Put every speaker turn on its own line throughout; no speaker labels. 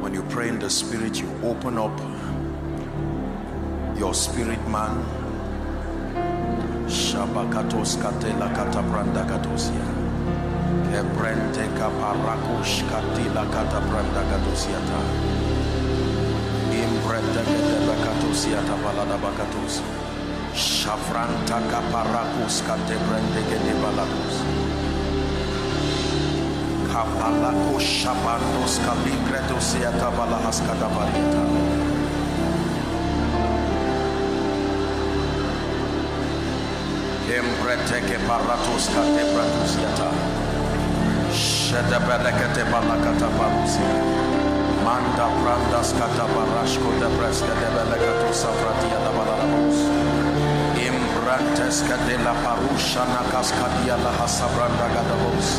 When you pray in the spirit, you open up your spirit man. Shabakatos katela katabranda katosia. Kaparakush katila. Imbrete ketela katosiata balada bakatos. Shafranta kaparakus katebrende kete balados. Kapalako shabandos kaligretosiata balahas kadabariata. Embreteke paratos kate pratus yata. Sheda berekete balakata parusia. Manda brandas kata barashko de breska de belekato safratia da balarabos. Imbrantes kate la parusha nakas kadia la hasabranda gadabos.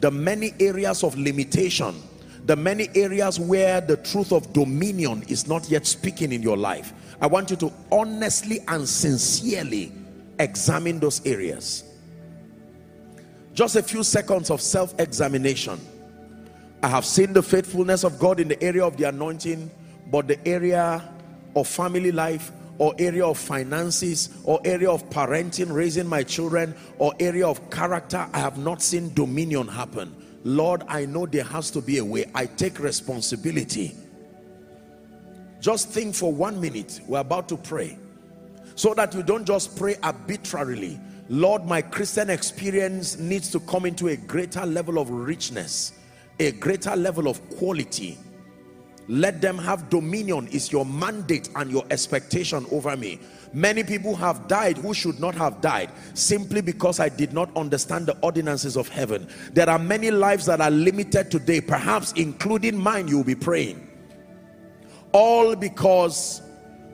The many areas of limitation, the many areas where the truth of dominion is not yet speaking in your life. I want you to honestly and sincerely examine those areas just a few seconds of self-examination I have seen the faithfulness of God in the area of the anointing but the area of family life or area of finances or area of parenting raising my children or area of character I have not seen dominion happen. Lord I know there has to be a way. I take responsibility. Just think for one minute. We're about to pray. So that you don't just pray arbitrarily. Lord my christian experience needs to come into a greater level of richness a greater level of quality let them have dominion is your mandate and your expectation over me. Many people have died who should not have died simply because i did not understand the ordinances of heaven. There are many lives that are limited today perhaps including mine you will be praying. All because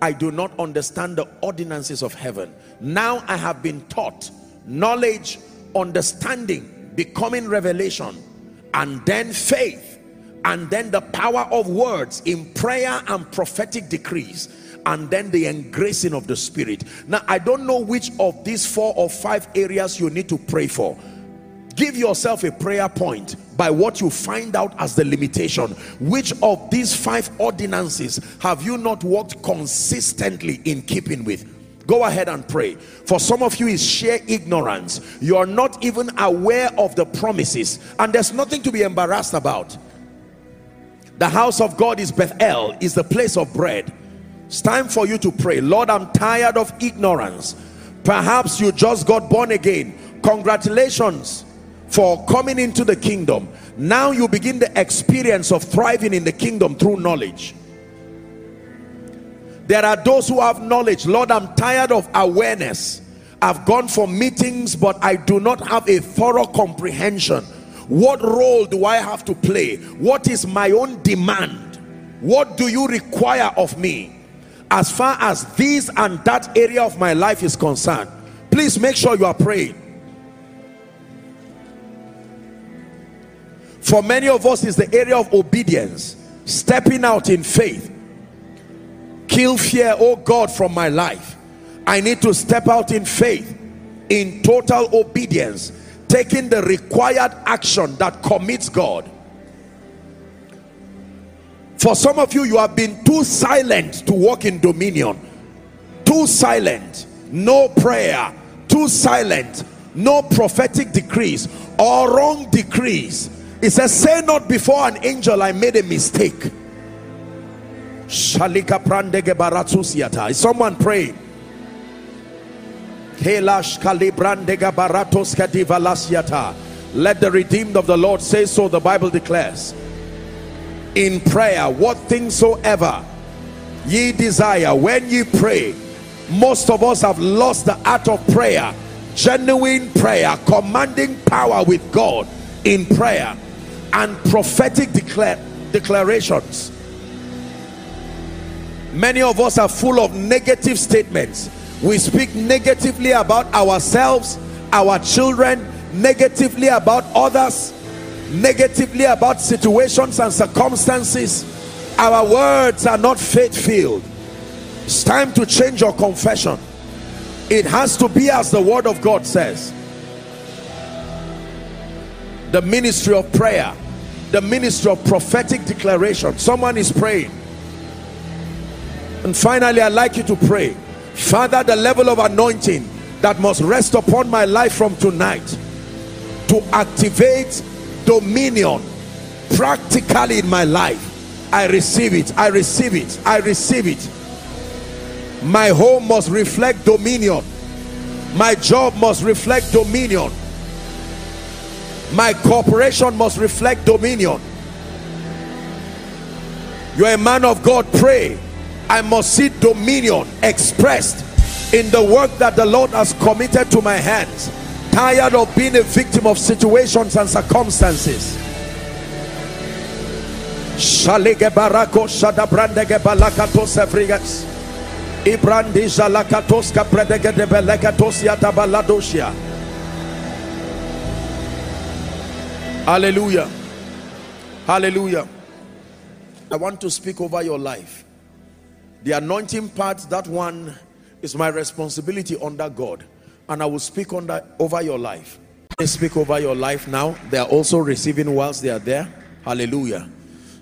I do not understand the ordinances of heaven. Now I have been taught knowledge, understanding, becoming revelation, and then faith, and then the power of words in prayer and prophetic decrees. And then the engracing of the spirit. Now i don't know which of these four or five areas you need to pray for. Give yourself a prayer point by what you find out as the limitation. Which of these five ordinances have you not worked consistently in keeping with? Go ahead and pray. For some of you is sheer ignorance. You are not even aware of the promises. And there's nothing to be embarrassed about the house of God is Bethel is the place of bread. It's time for you to pray. Lord I'm tired of ignorance. Perhaps you just got born again. Congratulations for coming into the kingdom. Now you begin the experience of thriving in the kingdom through knowledge. There are those who have knowledge. Lord i'm tired of awareness. I've gone for meetings but i do not have a thorough comprehension what role do i have to play? What is my own demand? What do you require of me? As far as this and that area of my life is concerned please make sure you are praying. For many of us is the area of obedience stepping out in faith. Kill fear oh god from my life. I need to step out in faith in total obedience taking the required action that commits god. For some of you you have been too silent to walk in dominion. Too silent. No prayer. Too silent. No prophetic decrees or wrong decrees. He says say not before an angel i made a mistake. Is someone praying Kelash kalibrandega baratos let the redeemed of the lord say so the bible declares. In prayer what things soever ye desire when ye pray most of us have lost the art of prayer genuine prayer commanding power with god in prayer and prophetic declare, declarations. Many of us are full of negative statements we speak negatively about ourselves our children negatively about others negatively about situations and circumstances. Our words are not faith-filled it's time to change your confession. It has to be as the word of God says. The ministry of prayer the ministry of prophetic declaration. Someone is praying. And finally I'd like you to pray Father the level of anointing that must rest upon my life from tonight to activate dominion practically in my life. I receive it. I receive it. I receive it. My home must reflect dominion. My job must reflect dominion. My corporation must reflect dominion. You're a man of God. Pray I must see dominion expressed in the work that the Lord has committed to my hands. Tired of being a victim of situations and circumstances. Hallelujah. Hallelujah. I want to speak over your life the anointing part that one is my responsibility under God and I will speak under over your life. I speak over your life now. They are also receiving whilst they are there. Hallelujah.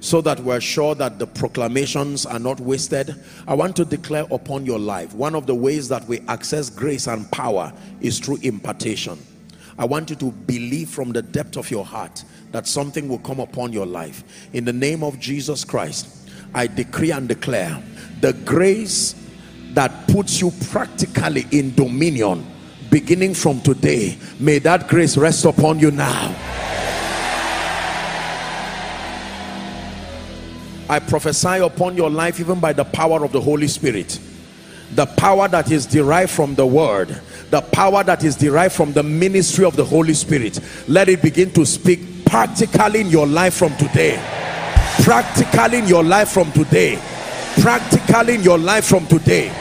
So that we're sure that the proclamations are not wasted. I want to declare upon your life one of the ways that we access grace and power is through impartation. I want you to believe from the depth of your heart that something will come upon your life. In the name of Jesus Christ I decree and declare the grace that puts you practically in dominion beginning from today. May that grace rest upon you now. I prophesy upon your life even by the power of the Holy Spirit. The power that is derived from the word the power that is derived from the ministry of the Holy Spirit let it begin to speak practically in your life from today practically in your life from today. Practically in your life from today.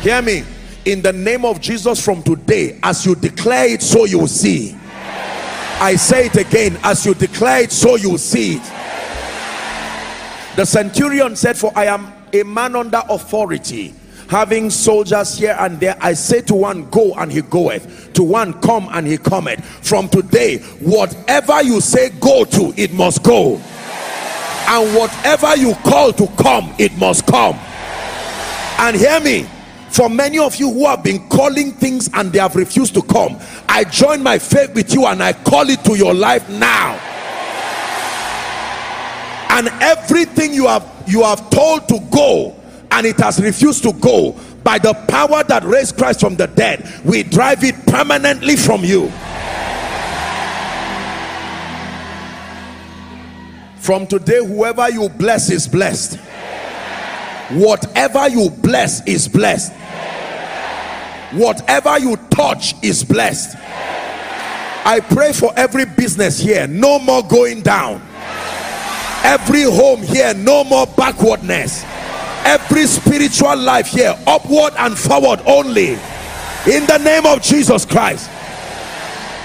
Hear me. In the name of Jesus from today as you declare it so you see. I say it again as you declare it so you see. It the centurion said for I am a man under authority having soldiers here and there. I say to one go and he goeth. To one come and he cometh. From today whatever you say go to it must go and whatever you call to come it must come. And hear me for many of you who have been calling things and they have refused to come I join my faith with you and I call it to your life now. And everything you have you have told to go and it has refused to go by the power that raised Christ from the dead we drive it permanently from you from today whoever you bless is blessed. Whatever you bless is blessed. Whatever you touch is blessed. I pray for every business here no more going down. Every home here no more backwardness. Every spiritual life here upward and forward only. In the name of Jesus Christ.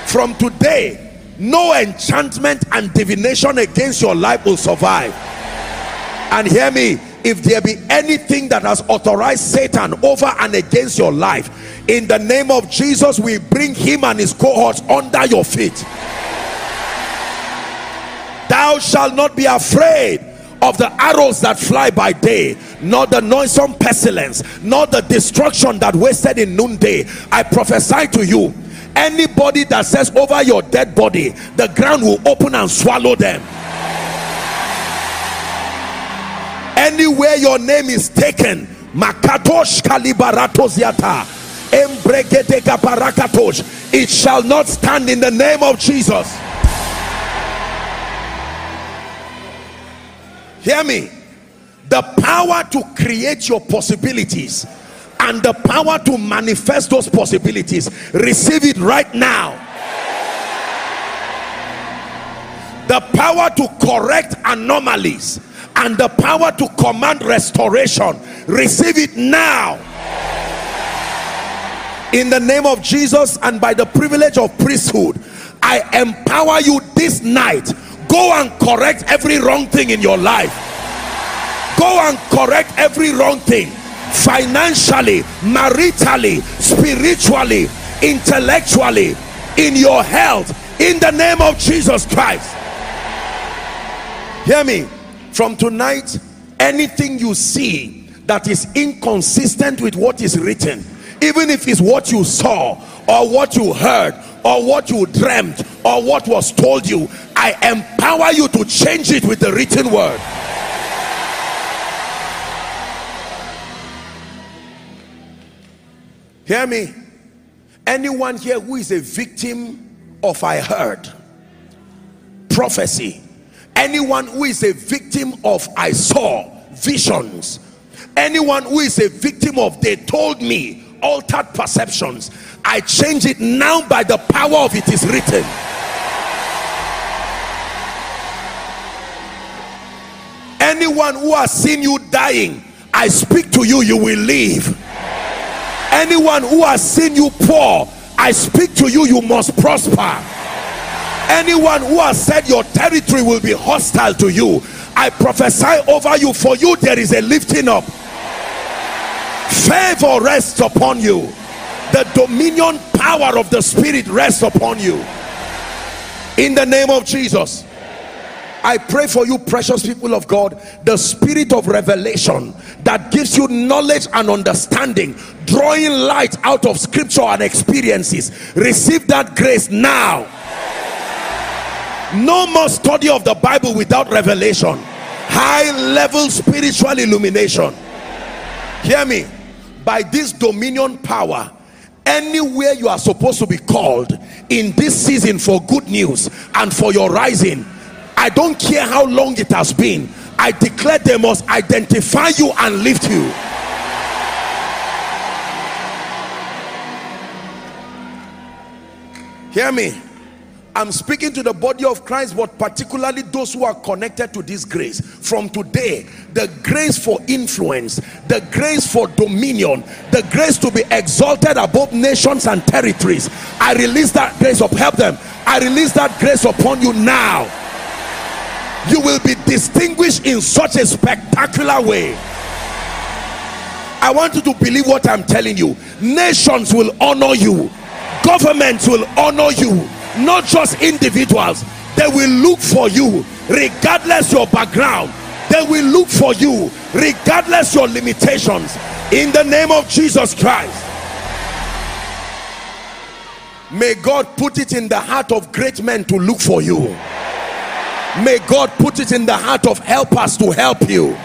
From today no enchantment and divination against your life will survive. And hear me if there be anything that has authorized Satan over and against your life in the name of Jesus we bring him and his cohorts under your feet. Thou shalt not be afraid of the arrows that fly by day nor the noisome pestilence nor the destruction that wasted in noonday. I prophesy to you anybody that says over your dead body the ground will open and swallow them. Anywhere your name is taken it shall not stand in the name of jesus. Hear me. The power to create your possibilities and the power to manifest those possibilities. Receive it right now. The power to correct anomalies and the power to command restoration. Receive it now. In the name of Jesus and by the privilege of priesthood I empower you this night. Go and correct every wrong thing in your life. Go and correct every wrong thing financially maritally spiritually intellectually in your health in the name of Jesus Christ. Hear me. From tonight anything you see that is inconsistent with what is written even if it's what you saw or what you heard or what you dreamt or what was told you I empower you to change it with the written word hear me? Anyone here who is a victim of I heard prophecy anyone who is a victim of I saw visions anyone who is a victim of they told me altered perceptions I change it now by the power of it is written. Anyone who has seen you dying I speak to you you will live anyone who has seen you poor I speak to you you must prosper. Anyone who has said your territory will be hostile to you I prophesy over you for you there is a lifting up. Favor rests upon you. The dominion power of the spirit rests upon you. In the name of Jesus I pray for you precious people of God the spirit of revelation that gives you knowledge and understanding drawing light out of scripture and experiences. Receive that grace now. No more study of the Bible without revelation. High level spiritual illumination. Hear me. By this dominion power anywhere you are supposed to be called in this season for good news and for your rising I don't care how long it has been. I declare they must identify you and lift you. Hear me. I'm speaking to the body of Christ but particularly those who are connected to this grace. From today the grace for influence the grace for dominion the grace to be exalted above nations and territories. I release that grace of help them. I release that grace upon you now you will be distinguished in such a spectacular way. I want you to believe what I'm telling you. Nations will honor you. Governments will honor you. Not just individuals. They will look for you regardless your background. They will look for you regardless your limitations. In the name of Jesus Christ. May God put it in the heart of great men to look for you may God put it in the heart of helpers to help you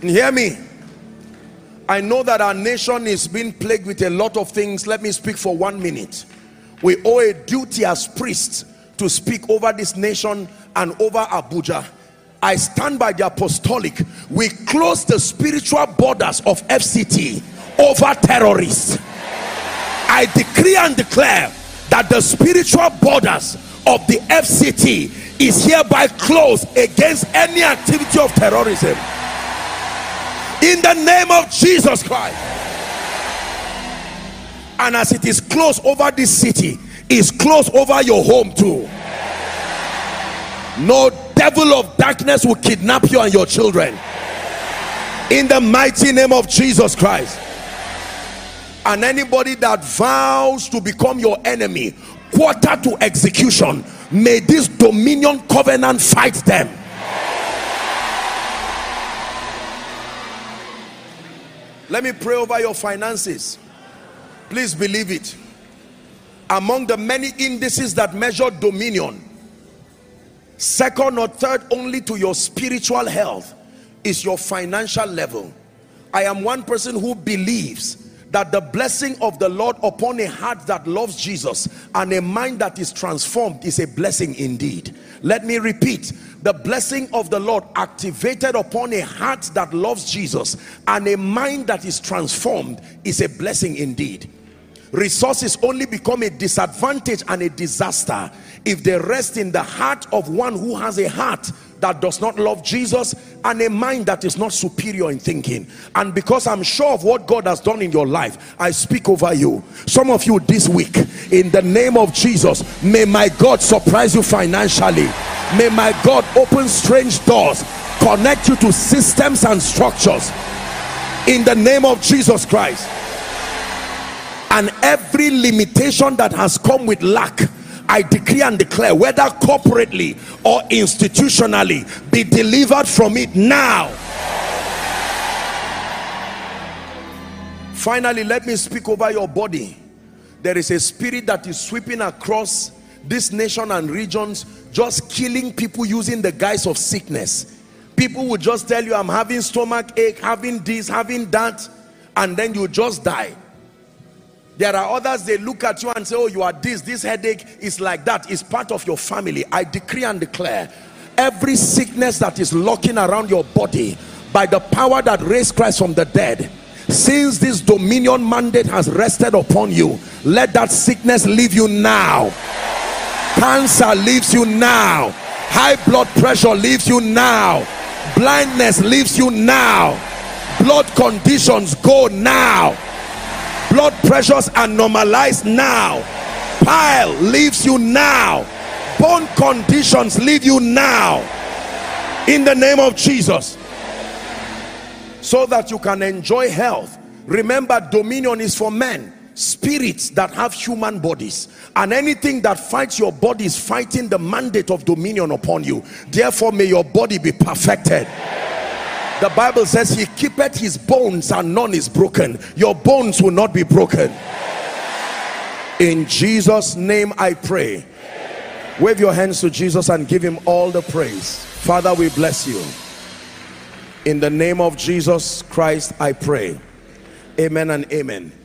hear me I know that our nation is being plagued with a lot of things. Let me speak for one minute. We owe a duty as priests to speak over this nation and over Abuja. I stand by the apostolic. We close the spiritual borders of FCT over terrorists. I decree and declare that the spiritual borders of the FCT is hereby closed against any activity of terrorism. In the name of Jesus Christ. And as it is closed over this city is closed over your home too. No devil of darkness will kidnap you and your children. In the mighty name of Jesus Christ and anybody that vows to become your enemy quarter to execution may this dominion covenant fight them. Let me pray over your finances. Please believe it. Among the many indices that measure dominion second or third only to your spiritual health is your financial level. I am one person who believes that the blessing of the Lord upon a heart that loves Jesus and a mind that is transformed is a blessing indeed. Let me repeat, the blessing of the Lord activated upon a heart that loves Jesus and a mind that is transformed is a blessing indeed. Resources only become a disadvantage and a disaster if they rest in the heart of one who has a heart that does not love Jesus and a mind that is not superior in thinking. And because I'm sure of what God has done in your life I speak over you. Some of you this week in the name of Jesus may my God surprise you financially. May my God open strange doors connect you to systems and structures. In the name of Jesus Christ and every limitation that has come with lack I decree and declare whether corporately or institutionally be delivered from it now. Finally let me speak over your body. There is a spirit that is sweeping across this nation and regions just killing people using the guise of sickness. People will just tell you i'm having stomach ache having this having that and then you just die there are others, they look at you and say, oh, you are this, this headache is like that. It's part of your family. I decree and declare every sickness that is locking around your body by the power that raised Christ from the dead, since this dominion mandate has rested upon you, let that sickness leave you now. Cancer leaves you now. High blood pressure leaves you now. Blindness leaves you now. Blood conditions go now blood pressures are normalized now. Pile leaves you now. Bone conditions leave you now. In the name of Jesus. So that you can enjoy health. Remember dominion is for men. Spirits that have human bodies. And anything that fights your body is fighting the mandate of dominion upon you. Therefore may your body be perfected the Bible says he keepeth his bones and none is broken. Your bones will not be broken. In Jesus' name I pray. Wave your hands to Jesus and give him all the praise. Father, we bless you. In the name of Jesus Christ, I pray. Amen and amen.